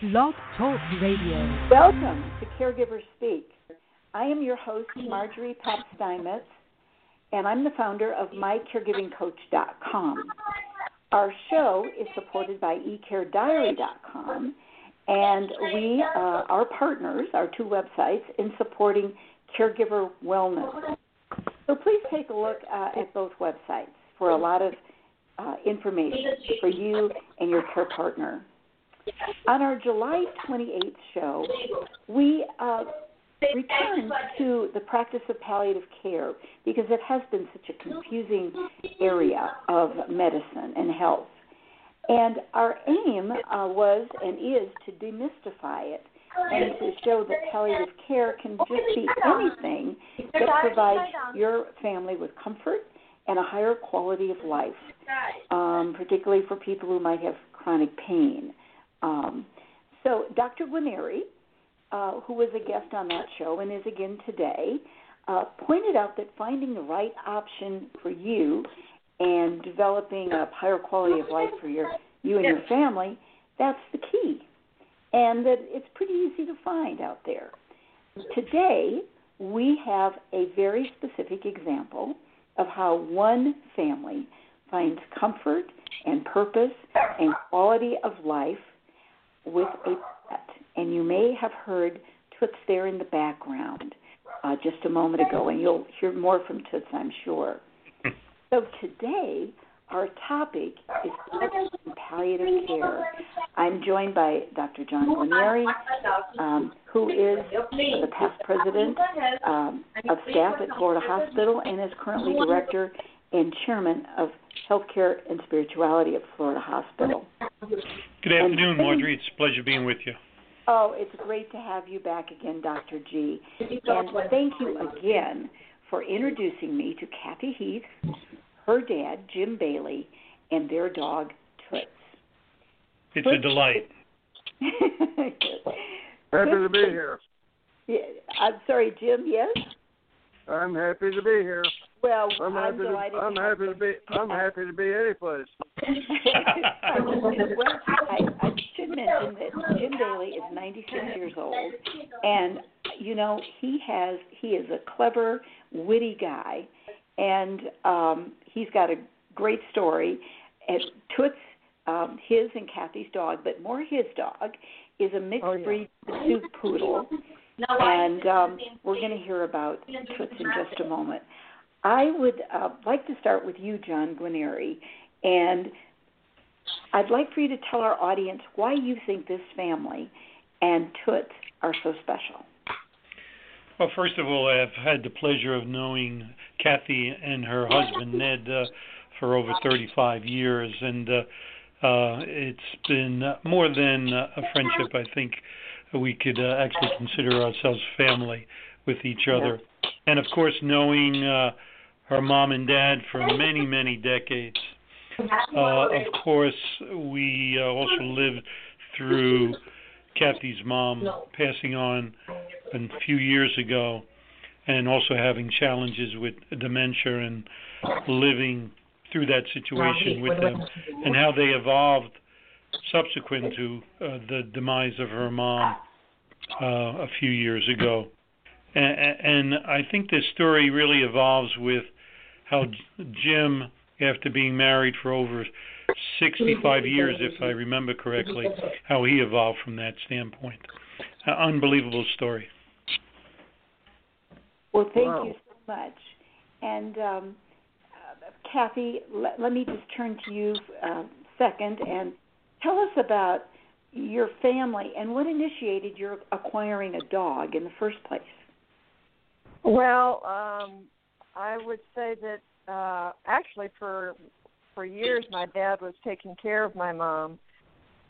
Blog Talk Radio. Welcome to Caregivers Speak. I am your host, Margery Pabst Steinmetz, and I'm the founder of MyCaregivingCoach.com. Our show is supported by eCareDiary.com, and we uh, are partners, our two websites, in supporting caregiver wellness. So please take a look uh, at both websites for a lot of uh, information for you and your care partner. On our July 28th show, we uh, returned to the practice of palliative care because it has been such a confusing area of medicine and health. And our aim uh, was and is to demystify it and to show that palliative care can just be anything that provides your family with comfort and a higher quality of life, um, particularly for people who might have chronic pain. Um, so, Dr. Guarneri, uh, who was a guest on that show and is again today, uh, pointed out that finding the right option for you and developing a higher quality of life for your you and your family, that's the key. And that it's pretty easy to find out there. Today, we have a very specific example of how one family finds comfort and purpose and quality of life with a pet. And you may have heard Toots there in the background uh, just a moment ago, and you'll hear more from Toots, I'm sure. so today, our topic is palliative care. I'm joined by Dr. John Guarneri, um, who is the past president um, of staff at Florida Hospital and is currently director and chairman of healthcare and spirituality at Florida Hospital. Good afternoon, Margery. It's a pleasure being with you. Oh, it's great to have you back again, Dr. G. And thank you again for introducing me to Kathy Heath, her dad, Jim Bailey, and their dog, Toots. It's Toots, a delight. happy to be here. Yeah, I'm sorry, Jim, yes? I'm happy to be here. Well, I'm, I'm happy delighted. To, I'm to happy to be. I'm happy to be any place. Well, I, I should mention that Jim Bailey is 96 years old, and you know he has he is a clever, witty guy, and um, he's got a great story. And Toots, um, his and Kathy's dog, but more his dog, is a mixed oh, yeah. breed pursuit poodle. and um, we're going to hear about Toots in just a moment. I would uh, like to start with you, John Guarneri, and I'd like for you to tell our audience why you think this family and Toots are so special. Well, first of all, I've had the pleasure of knowing Kathy and her husband Ned uh, for over 35 years, and uh, uh, it's been more than a friendship. I think we could uh, actually consider ourselves family with each other, and of course, knowing uh, her mom and dad for many, many decades. Uh, of course, we uh, also lived through Kathy's mom passing on a few years ago, and also having challenges with dementia and living through that situation with them, and how they evolved subsequent to uh, the demise of her mom uh, a few years ago. And, and I think this story really evolves with how Jim, after being married for over 65 years, if I remember correctly, how he evolved from that standpoint. Uh, unbelievable story. Well, thank wow. you so much. And um, uh, Kathy, let, let, me just turn to you uh, second and tell us about your family and what initiated your acquiring a dog in the first place. Well, um, I would say that uh, actually for for years my dad was taking care of my mom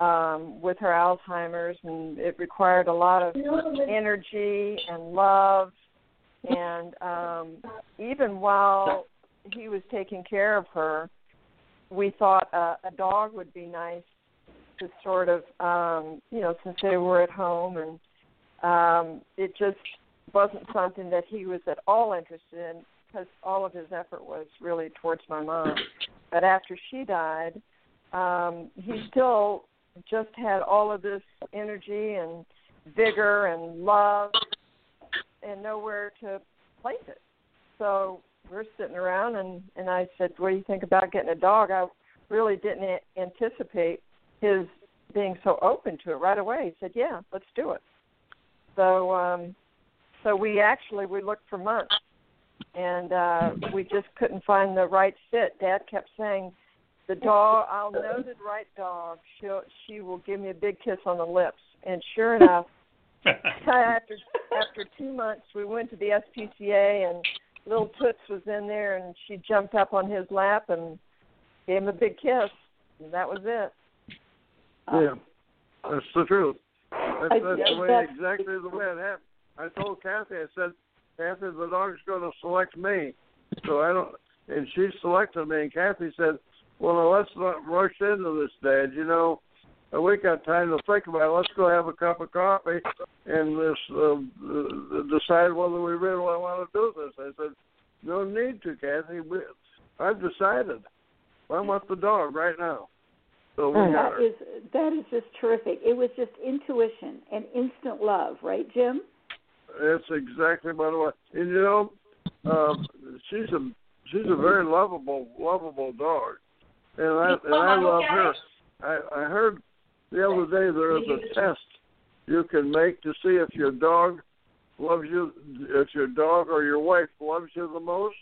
um, with her Alzheimer's, and it required a lot of energy and love. And um, even while he was taking care of her, we thought uh, a dog would be nice to sort of, um, you know, since they were at home, and um, it just wasn't something that he was at all interested in because all of his effort was really towards my mom. But after she died, um, he still just had all of this energy and vigor and love and nowhere to place it. So we're sitting around and and I said, "What do you think about getting a dog?" I really didn't anticipate his being so open to it right away. He said, "Yeah, let's do it." So um so we actually we looked for months and uh we just couldn't find the right fit. Dad kept saying, "The dog, I'll know the right dog. She'll she will give me a big kiss on the lips." And sure enough, after after two months, we went to the SPCA, and little Toots was in there, and she jumped up on his lap and gave him a big kiss, and that was it. Yeah, that's the truth. That's, that's the way exactly the way it happened. I told Kathy, I said, Kathy, the dog's going to select me, so I don't. And she selected me, and Kathy said, "Well, now let's not rush into this, Dad. You know, we got time to think about it. Let's go have a cup of coffee and this uh, uh, decide whether we really want to do this." I said, "No need to, Kathy. We, I've decided. I want the dog right now." So we got That is that is just terrific. It was just intuition and instant love, right, Jim? That's exactly what it was. And you know, um, she's a she's a very lovable lovable dog, and I and I love her. I I heard the other day there is a test you can make to see if your dog loves you, if your dog or your wife loves you the most.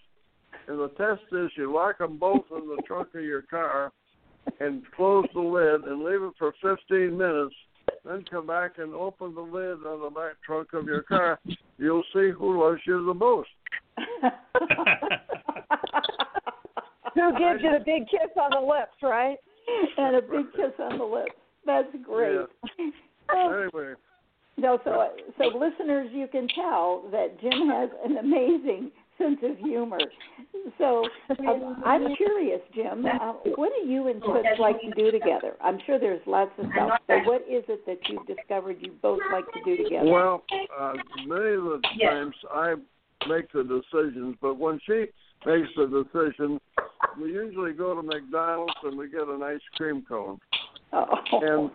And the test is you lock them both in the trunk of your car and close the lid and leave it for 15 minutes then come back and open the lid on the back trunk of your car. You'll see who loves you the most. Who gives you the big kiss on the lips, right? and a big kiss on the lips. That's great. Oh, Anyway, no, so so listeners, you can tell that Jim has an amazing sense of humor. So um, I'm curious, Jim, uh, what do you and Toots like to do together? I'm sure there's lots of stuff. So what is it that you've discovered you both like to do together? well, uh, many of the times I make the decisions, but when she makes the decision, we usually go to McDonald's and we get an ice cream cone. oh. and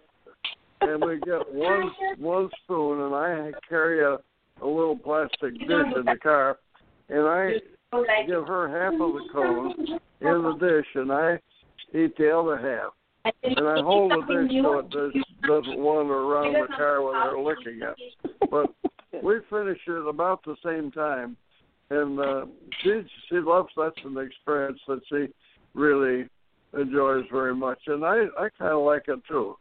and we get one one spoon, and I carry a a little plastic dish in the car, and I give her half of the cone in the dish, and I eat the other half, and I hold the dish so it does, doesn't wander around the car with her licking it. But we finish it about the same time, and uh, she she loves that's an experience that she really enjoys very much, and I I kind of like it too.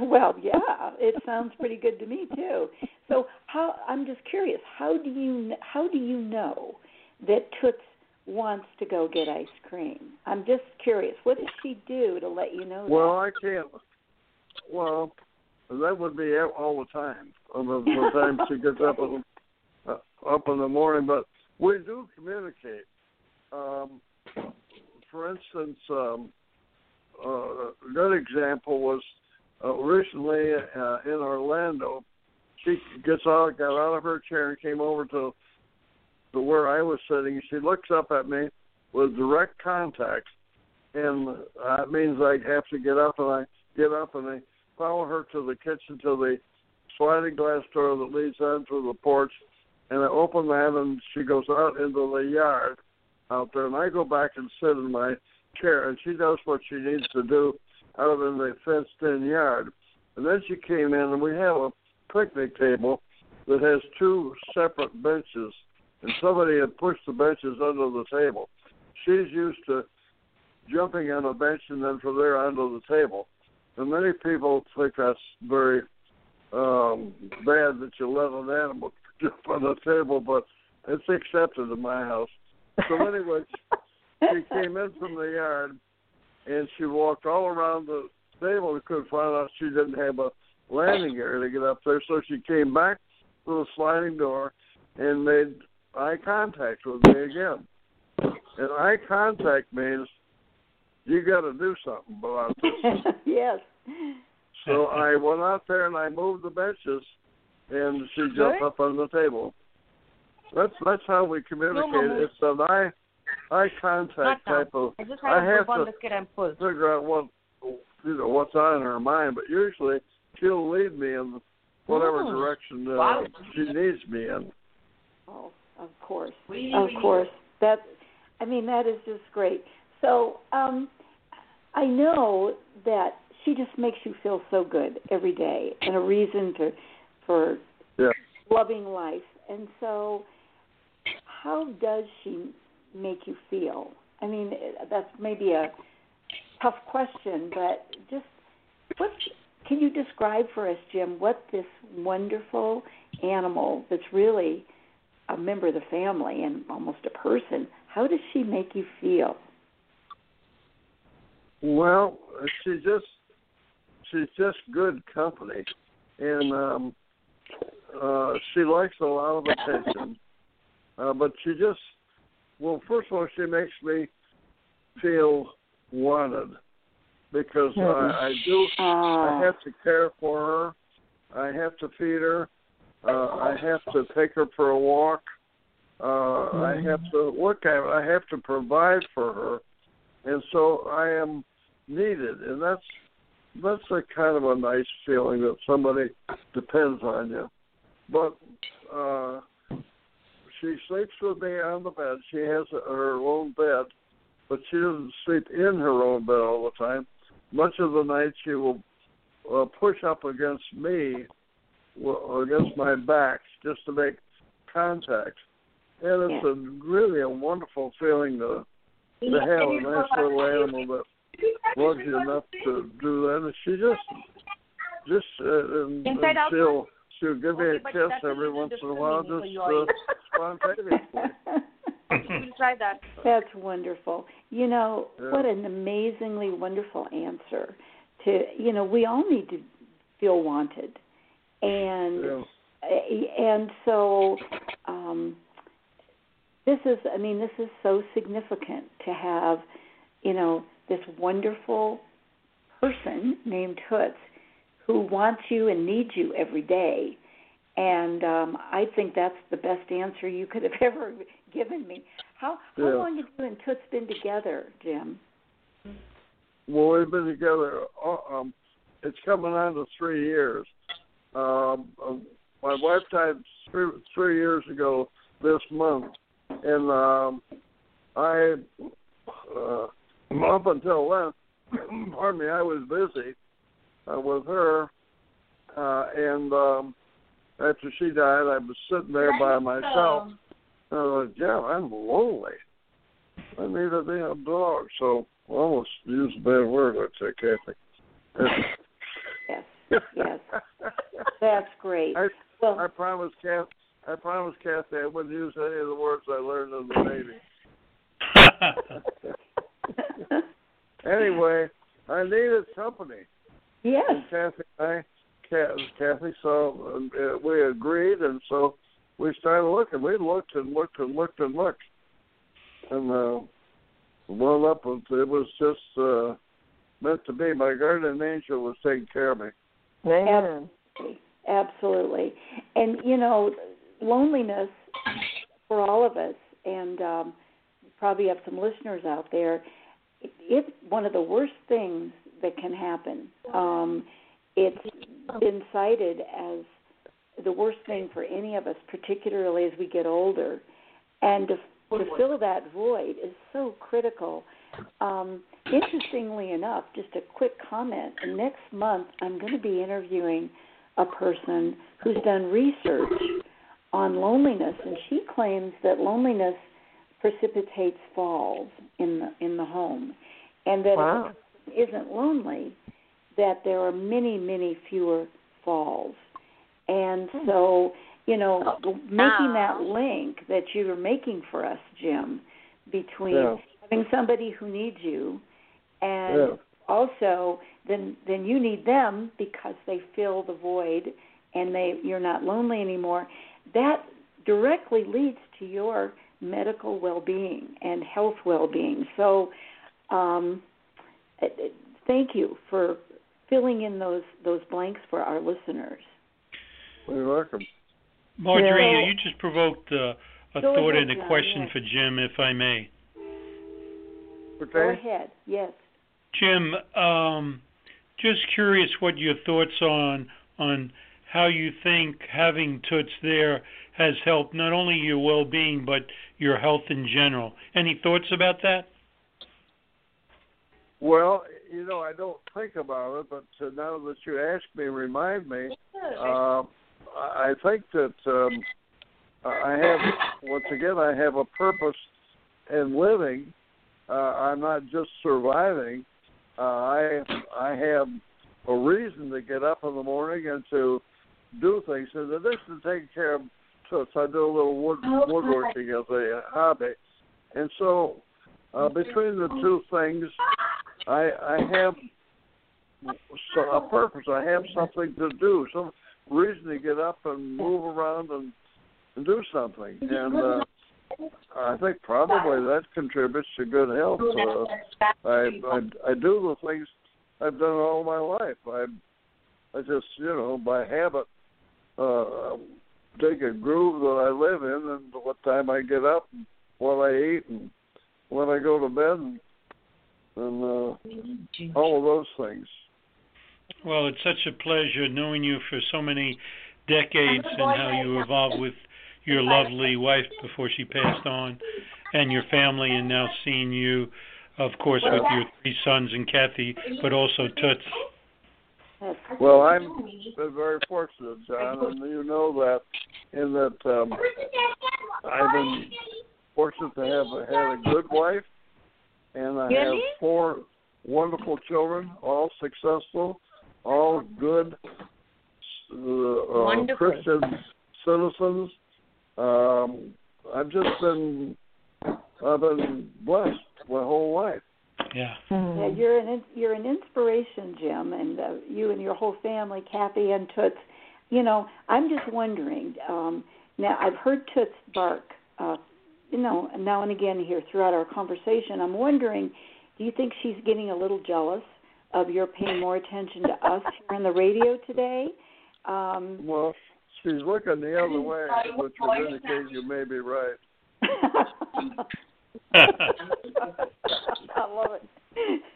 Well, yeah, it sounds pretty good to me too. So, how I'm just curious, how do you how do you know that Toots wants to go get ice cream? I'm just curious. What does she do to let you know that Well, I can't. Well, that would be out all the time. On the, the time she gets up in uh, up in the morning, but we do communicate. Um, for instance, um, uh, a good example was uh, recently uh, in Orlando. She gets out, got out of her chair, and came over to to where I was sitting. She looks up at me with direct contact, and uh, it means I have to get up, and I get up and I follow her to the kitchen to the sliding glass door that leads onto the porch, and I open that, and she goes out into the yard out there, and I go back and sit in my chair, and she does what she needs to do out in the fenced-in yard. And then she came in, and we have a picnic table that has two separate benches, and somebody had pushed the benches under the table. She's used to jumping on a bench and then from there onto the table. And many people think that's very um bad that you let an animal jump on the table, but it's accepted in my house. So anyway, she came in from the yard and she walked all around the table and couldn't find out she didn't have a landing area to get up there. So she came back to the sliding door and made eye contact with me again. And eye contact means you got to do something about this. yes. So I went out there and I moved the benches, and she jumped up on the table. That's that's how we communicate. It's an eye eye contact type of. I just I have to figure out what you know what's on her mind, but usually she'll lead me in whatever Oh. direction uh, Wow. she needs me in. Oh, of course. We- of we- course. That I mean that is just great. So, um I know that she just makes you feel so good every day and a reason to for Yeah. loving life. And so how does she make you feel? I mean, that's maybe a tough question, but just what can you describe for us, Jim, what this wonderful animal that's really a member of the family and almost a person, how does she make you feel? Well, she just she's just good company, and um, uh, she likes a lot of attention. Uh, but she just well, first of all, she makes me feel wanted because I, I do. I Ah, have to care for her. I have to feed her. Uh, I have to take her for a walk. Uh, I have to look at. I have to provide for her, and so I am needed, and that's that's a kind of a nice feeling that somebody depends on you. But uh, she sleeps with me on the bed. She has her own bed, but she doesn't sleep in her own bed all the time. Much of the night, she will uh, push up against me, well, against my back, just to make contact. And it's Yeah. a really a wonderful feeling to to have a nice little animal that loves you enough to do that. And she just, just, uh, and, and Inside she'll she'll give me a kiss every once in a while, just for uh, spontaneously. Try that. That's wonderful. You know, Yeah. what an amazingly wonderful answer to, you know, we all need to feel wanted. And Yeah. and so um this is I mean this is so significant to have, you know, this wonderful person named Toots who wants you and needs you every day. And um I think that's the best answer you could have ever given me. How how Yeah. long have you and Toots been together, Jim? Well, we've been together. uh, Um, it's coming on to three years. Um, uh, my wife died three, three years ago this month, and um, I, uh, up until then, pardon me, I was busy uh, with her, uh, and um, after she died, I was sitting there by myself. And I was like, yeah, I'm lonely. I need to be a damn dog. So I almost used a bad word, I'd say, Kathy. Yes. That's great. I, Well I promised Kath I promise, Kathy I wouldn't use any of the words I learned in the Navy. anyway, I needed company. yes. And Kathy and I, Kathy, Kathy so uh, we agreed, and so we started looking. We looked and looked and looked and looked, and uh, wound up it was just uh, meant to be. My guardian angel was taking care of me. Amen. Absolutely. And you know, loneliness for all of us and um probably have some listeners out there, it, it's one of the worst things that can happen. Um it's been cited as the worst thing for any of us, particularly as we get older. And to, to fill that void is so critical. Um, interestingly enough, just a quick comment. Next month, I'm going to be interviewing a person who's done research on loneliness, and she claims that loneliness precipitates falls in the in the home, and that Wow. if a person isn't lonely, that there are many, many fewer falls. And so, you know, making that link that you are making for us, Jim, between Yeah. Having somebody who needs you and Yeah. also then then you need them because they fill the void and they you're not lonely anymore that directly leads to your medical well-being and health well-being so um thank you for filling in those those blanks for our listeners You're welcome. Margery, Yeah. you just provoked uh, a Go thought ahead, and a question yes. for Jim, if I may. Go ahead yes Jim, um, just curious what your thoughts on on how you think having Toots there has helped not only your well-being but your health in general. Any thoughts about that? Well, you know, I don't think about it, but uh, now that you ask me, remind me. Uh, I think that um, I have, once again, I have a purpose in living. Uh, I'm not just surviving. Uh, I I have a reason to get up in the morning and to do things. In addition to taking care of toots, I do a little wood, woodworking as a hobby, and so uh, between the two things, I I have a purpose. I have something to do, some reason to get up and move around and, and do something. And uh, I think probably that contributes to good health. So I, I I do the things I've done all my life. I I just you know by habit uh, take a groove that I live in, and what time I get up, and what I eat, and when I go to bed, and, and uh, all of those things. Well, it's such a pleasure knowing you for so many decades and how you evolved with your lovely wife before she passed on, and your family, and now seeing you, of course, with your three sons and Kathy, but also Toots. Well, I'm been very fortunate, John, and you know that in that um, I've been fortunate to have had a good wife, and I have four wonderful children, all successful, all good uh, uh, Christian citizens. Um, I've just been I've been blessed my whole life. Yeah. Mm-hmm. Yeah, you're an you're an inspiration, Jim, and uh, you and your whole family, Kathy and Toots. You know, I'm just wondering. Um, now, I've heard Toots bark, uh, you know, now and again here throughout our conversation. I'm wondering, do you think she's getting a little jealous of your paying more attention to us here on the radio today? Um, well, she's looking the other way, which would indicate you may be right. I love it.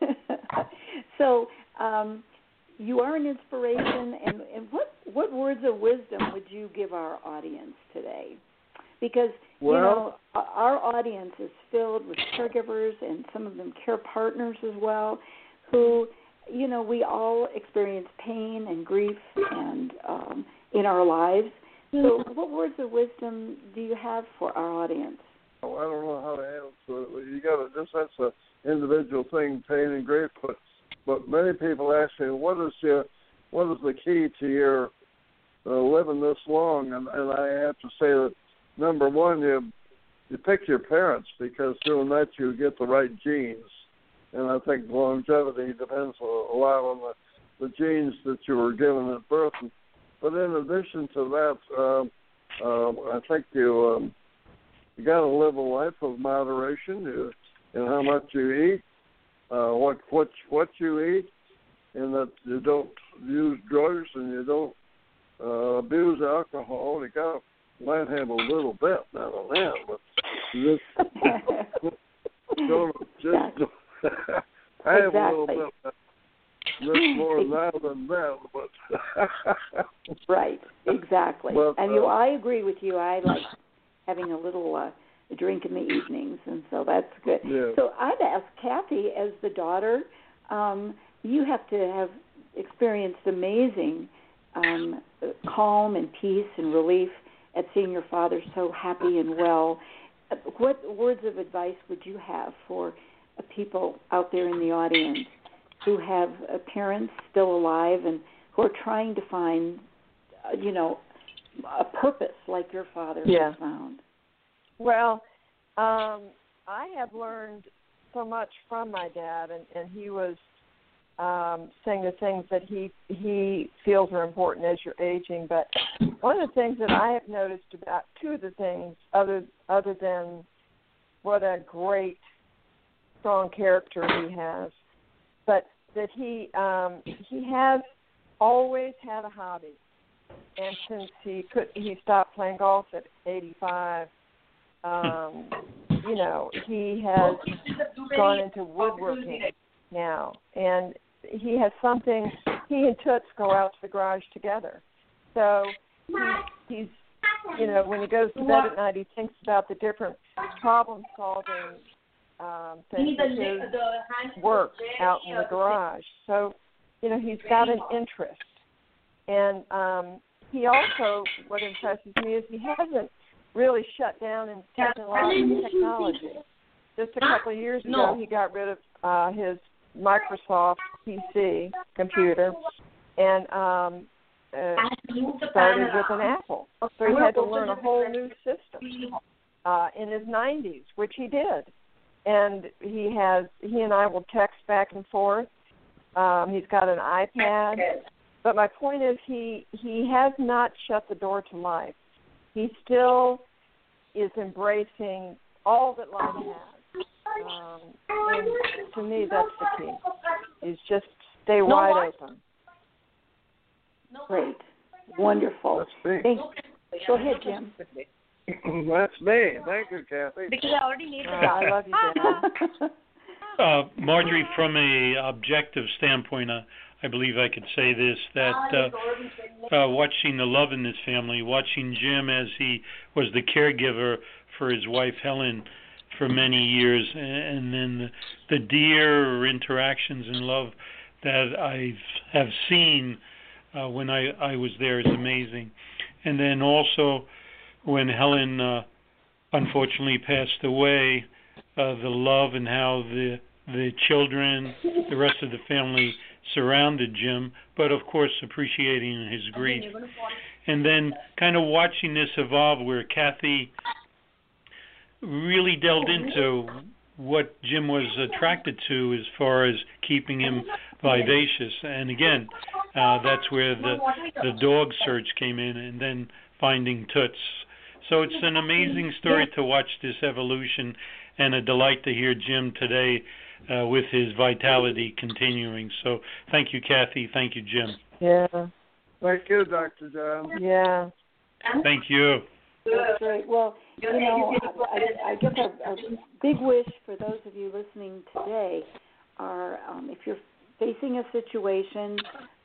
so, um, you are an inspiration, and, and what what words of wisdom would you give our audience today? Because well, you know our audience is filled with caregivers and some of them care partners as well, who you know we all experience pain and grief and um, in our lives. So, what words of wisdom do you have for our audience? Oh, I don't know how to answer it. You got to just that's an individual thing, pain and grief. But but many people ask me, what is your what is the key to your uh, living this long? And and I have to say that number one, you you pick your parents because doing that you get the right genes, and I think longevity depends a lot on the the genes that you were given at birth. But in addition to that, uh, uh, I think you um, you got to live a life of moderation you, in how much you eat, uh, what what what you eat, and that you don't use drugs and you don't uh, abuse alcohol. You got might have a little bit now and then, but just don't just. I have exactly. a little bit. More now than that, but right, exactly. But, and you, uh, I agree with you. I like having a little uh, drink in the evenings, and so that's good. Yeah. So I'd ask Kathy, as the daughter, um, you have to have experienced amazing um, calm and peace and relief at seeing your father so happy and well. What words of advice would you have for people out there in the audience who have uh, parents still alive and who are trying to find, uh, you know, a purpose like your father Yeah. has found? Well, um, I have learned so much from my dad, and, and he was um, saying the things that he he feels are important as you're aging. But one of the things that I have noticed about two of the things, other other than what a great strong character he has, but that he um, he has always had a hobby, and since he could he stopped playing golf at 85 um, you know, he has gone into woodworking now, and he has something. He and Toots go out to the garage together, so he, he's you know when he goes to bed at night, he thinks about the different problem solving um, things of his work out in the garage. So you know he's got an interest, and um, he also what impresses me is he hasn't really shut down in technological technology. Just a couple of years ago, he got rid of uh, his Microsoft PC computer and um, uh, started with an Apple. So he had to learn a whole new system uh, in his 90s, which he did. And he has he and I will text back and forth. Um, he's got an iPad. But my point is, he he has not shut the door to life. He still is embracing all that life has. Um, and to me, that's the key. Is just stay wide open. Great, wonderful. That's me. Thank, go ahead, Jim. That's me. Thank you, Kathy. Because I already made Uh, I love you, Dan. Uh, Margery, from a objective standpoint, uh, I believe I could say this that uh, uh, watching the love in this family, watching Jim as he was the caregiver for his wife Helen for many years, and then the, the dear interactions and love that I have seen uh, when I I was there is amazing, and then also when Helen uh, unfortunately passed away, uh, the love and how the the children, the rest of the family surrounded Jim, but of course appreciating his grief. And then kind of watching this evolve where Kathy really delved into what Jim was attracted to as far as keeping him vivacious. And again, uh, that's where the the dog search came in, and then finding Toots. So it's an amazing story to watch this evolution, and a delight to hear Jim today uh, with his vitality continuing. So thank you, Kathy. Thank you, Jim. Yeah, Thank you, Dr. John. yeah. Thank you. That's great. Well, you know, I, I guess a, a big wish for those of you listening today are um, if you're facing a situation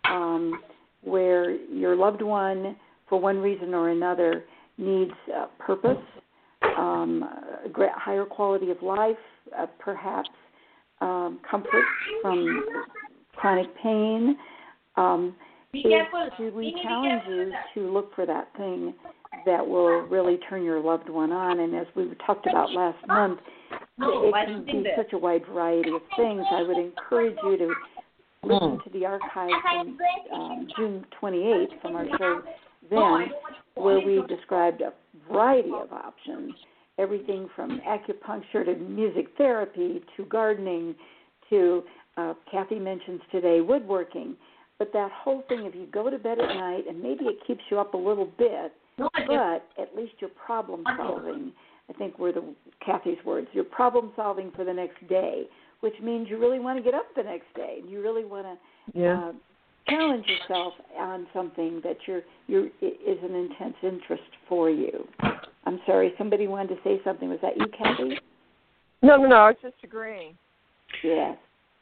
um, where your loved one, for one reason or another, needs uh, purpose, um, a great, higher quality of life, uh, perhaps um, comfort from chronic pain. Um, is to we challenge you to look for that thing that will really turn your loved one on. And as we talked about last month, it can be such a wide variety of things. I would encourage you to listen to the archives from um, June 28th from our show then, where we described a variety of options, everything from acupuncture to music therapy to gardening to uh, Kathy mentions today woodworking. But that whole thing, if you go to bed at night and maybe it keeps you up a little bit, but at least you're problem solving. I think were the Kathy's words. You're problem solving for the next day, which means you really want to get up the next day and you really want to Yeah. uh, challenge yourself on something that you're you're is an intense interest for you. I'm sorry, somebody wanted to say something. Was that you, Kathy? No, no, no. I was just agreeing. Yes.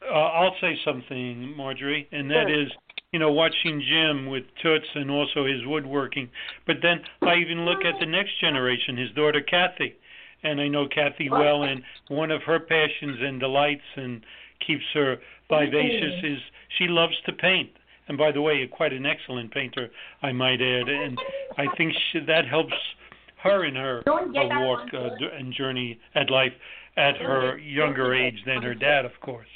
Uh, I'll say something, Margery, and that Sure. is, you know, watching Jim with Toots and also his woodworking. But then I even look at the next generation, his daughter Kathy, and I know Kathy well, and one of her passions and delights and keeps her vivacious is she loves to paint. And by the way, quite an excellent painter, I might add. And I think she, that helps her in her, her walk uh, and journey at life at her younger age than her dad, of course.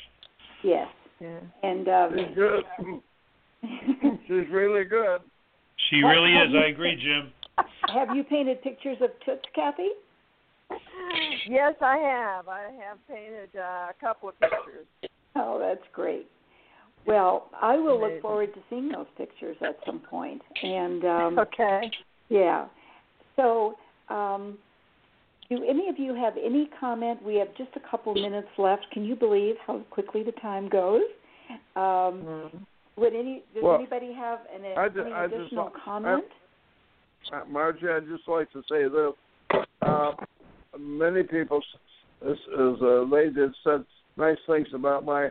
Yes. Yeah. And um, She's good. She's really good. She really is. I agree, Jim. have you painted pictures of Toots, Kathy? Yes, I have. I have painted uh, a couple of pictures. Oh, that's great. Well, I will look forward to seeing those pictures at some point. And um, Okay. yeah. So, um, do any of you have any comment? We have just a couple minutes left. Can you believe how quickly the time goes? Um, Mm. would any does Well, anybody have an, I ju- any I just additional I- comment? Uh, Margie, I'd just like to say this. Uh, many people, as, as a lady that said nice things about my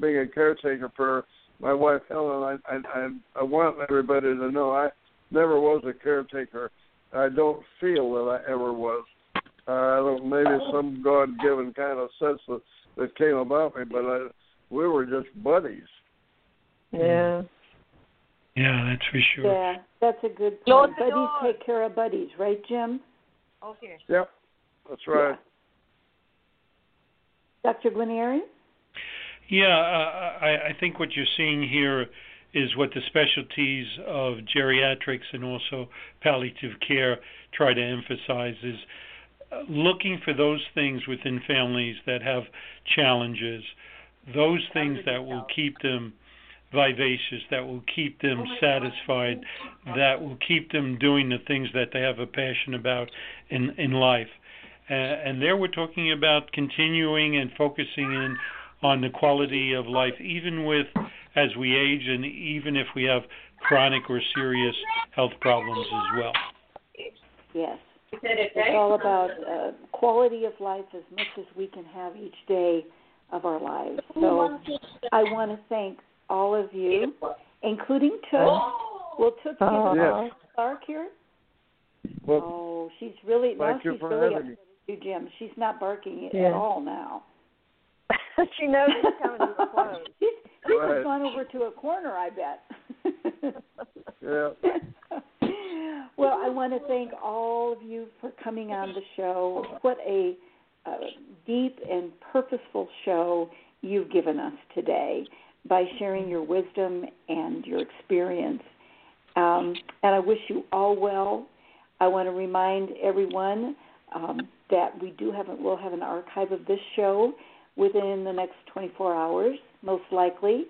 being a caretaker for my wife Helen, I, I I want everybody to know I never was a caretaker. I don't feel that I ever was. Uh, I don't maybe some God-given kind of sense that, that came about me, but I, we were just buddies. Yeah. Yeah, that's for sure. Yeah, that's a good Close point. the Buddies door. take care of buddies, right, Jim? Okay. Yep, that's right. Dr. Guarneri? Yeah, uh, I, I think what you're seeing here is what the specialties of geriatrics and also palliative care try to emphasize is uh, looking for those things within families that have challenges, those things that will keep them vivacious, that will keep them satisfied, that will keep them doing the things that they have a passion about in in life. Uh, and there we're talking about continuing and focusing in on the quality of life, even with as we age and even if we have chronic or serious health problems as well. Yes. It's all about uh, quality of life as much as we can have each day of our lives. So I want to thank all of you, including Took. Will Took give us Yes. Clark here? Well, Oh, she's really now thank you she's for really having me. upset at you, Jim. She's not barking Yeah. at all now. she knows it's coming to a close. she's she's Right. gone over to a corner, I bet. yeah. well, I want to thank all of you for coming on the show. What a uh, deep and purposeful show you've given us today by sharing your wisdom and your experience. Um, and I wish you all well. I want to remind everyone um, that we do have a, we'll have an archive of this show within the next 24 hours, most likely.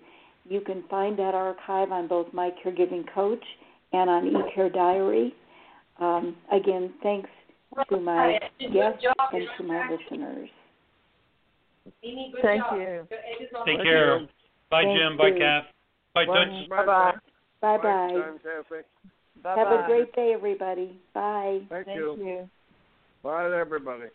You can find that archive on both My Caregiving Coach and on eCare Diary. Um, again, thanks to my guests and to my listeners. Thank you. Take care. Bye, Thank Jim. Bye, you. Kath. Bye, Toots. Bye bye. Bye bye. Time, Kathy. Bye Have a great day, everybody. Bye. Thank, Thank you. you. Bye, everybody.